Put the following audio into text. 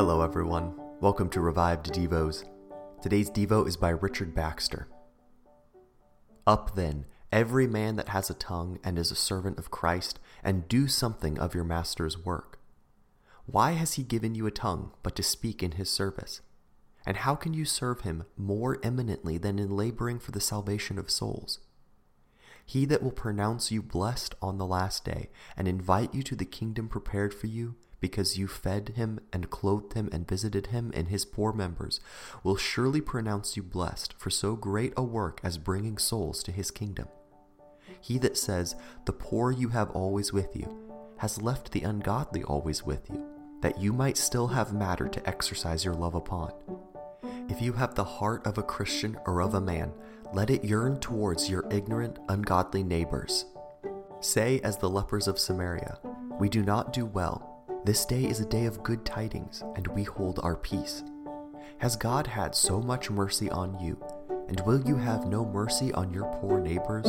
Hello, everyone. Welcome to Revived Devos. Today's Devo is by Richard Baxter. Up then, every man that has a tongue and is a servant of Christ, and do something of your master's work. Why has he given you a tongue but to speak in his service? And how can you serve him more eminently than in laboring for the salvation of souls? He that will pronounce you blessed on the last day, and invite you to the kingdom prepared for you, because you fed him and clothed him and visited him in his poor members, will surely pronounce you blessed for so great a work as bringing souls to his kingdom. He that says, The poor you have always with you, has left the ungodly always with you, that you might still have matter to exercise your love upon. If you have the heart of a Christian or of a man, let it yearn towards your ignorant, ungodly neighbors. Say, as the lepers of Samaria, We do not do well this day is a day of good tidings, and we hold our peace. Has God had so much mercy on you, and will you have no mercy on your poor neighbors?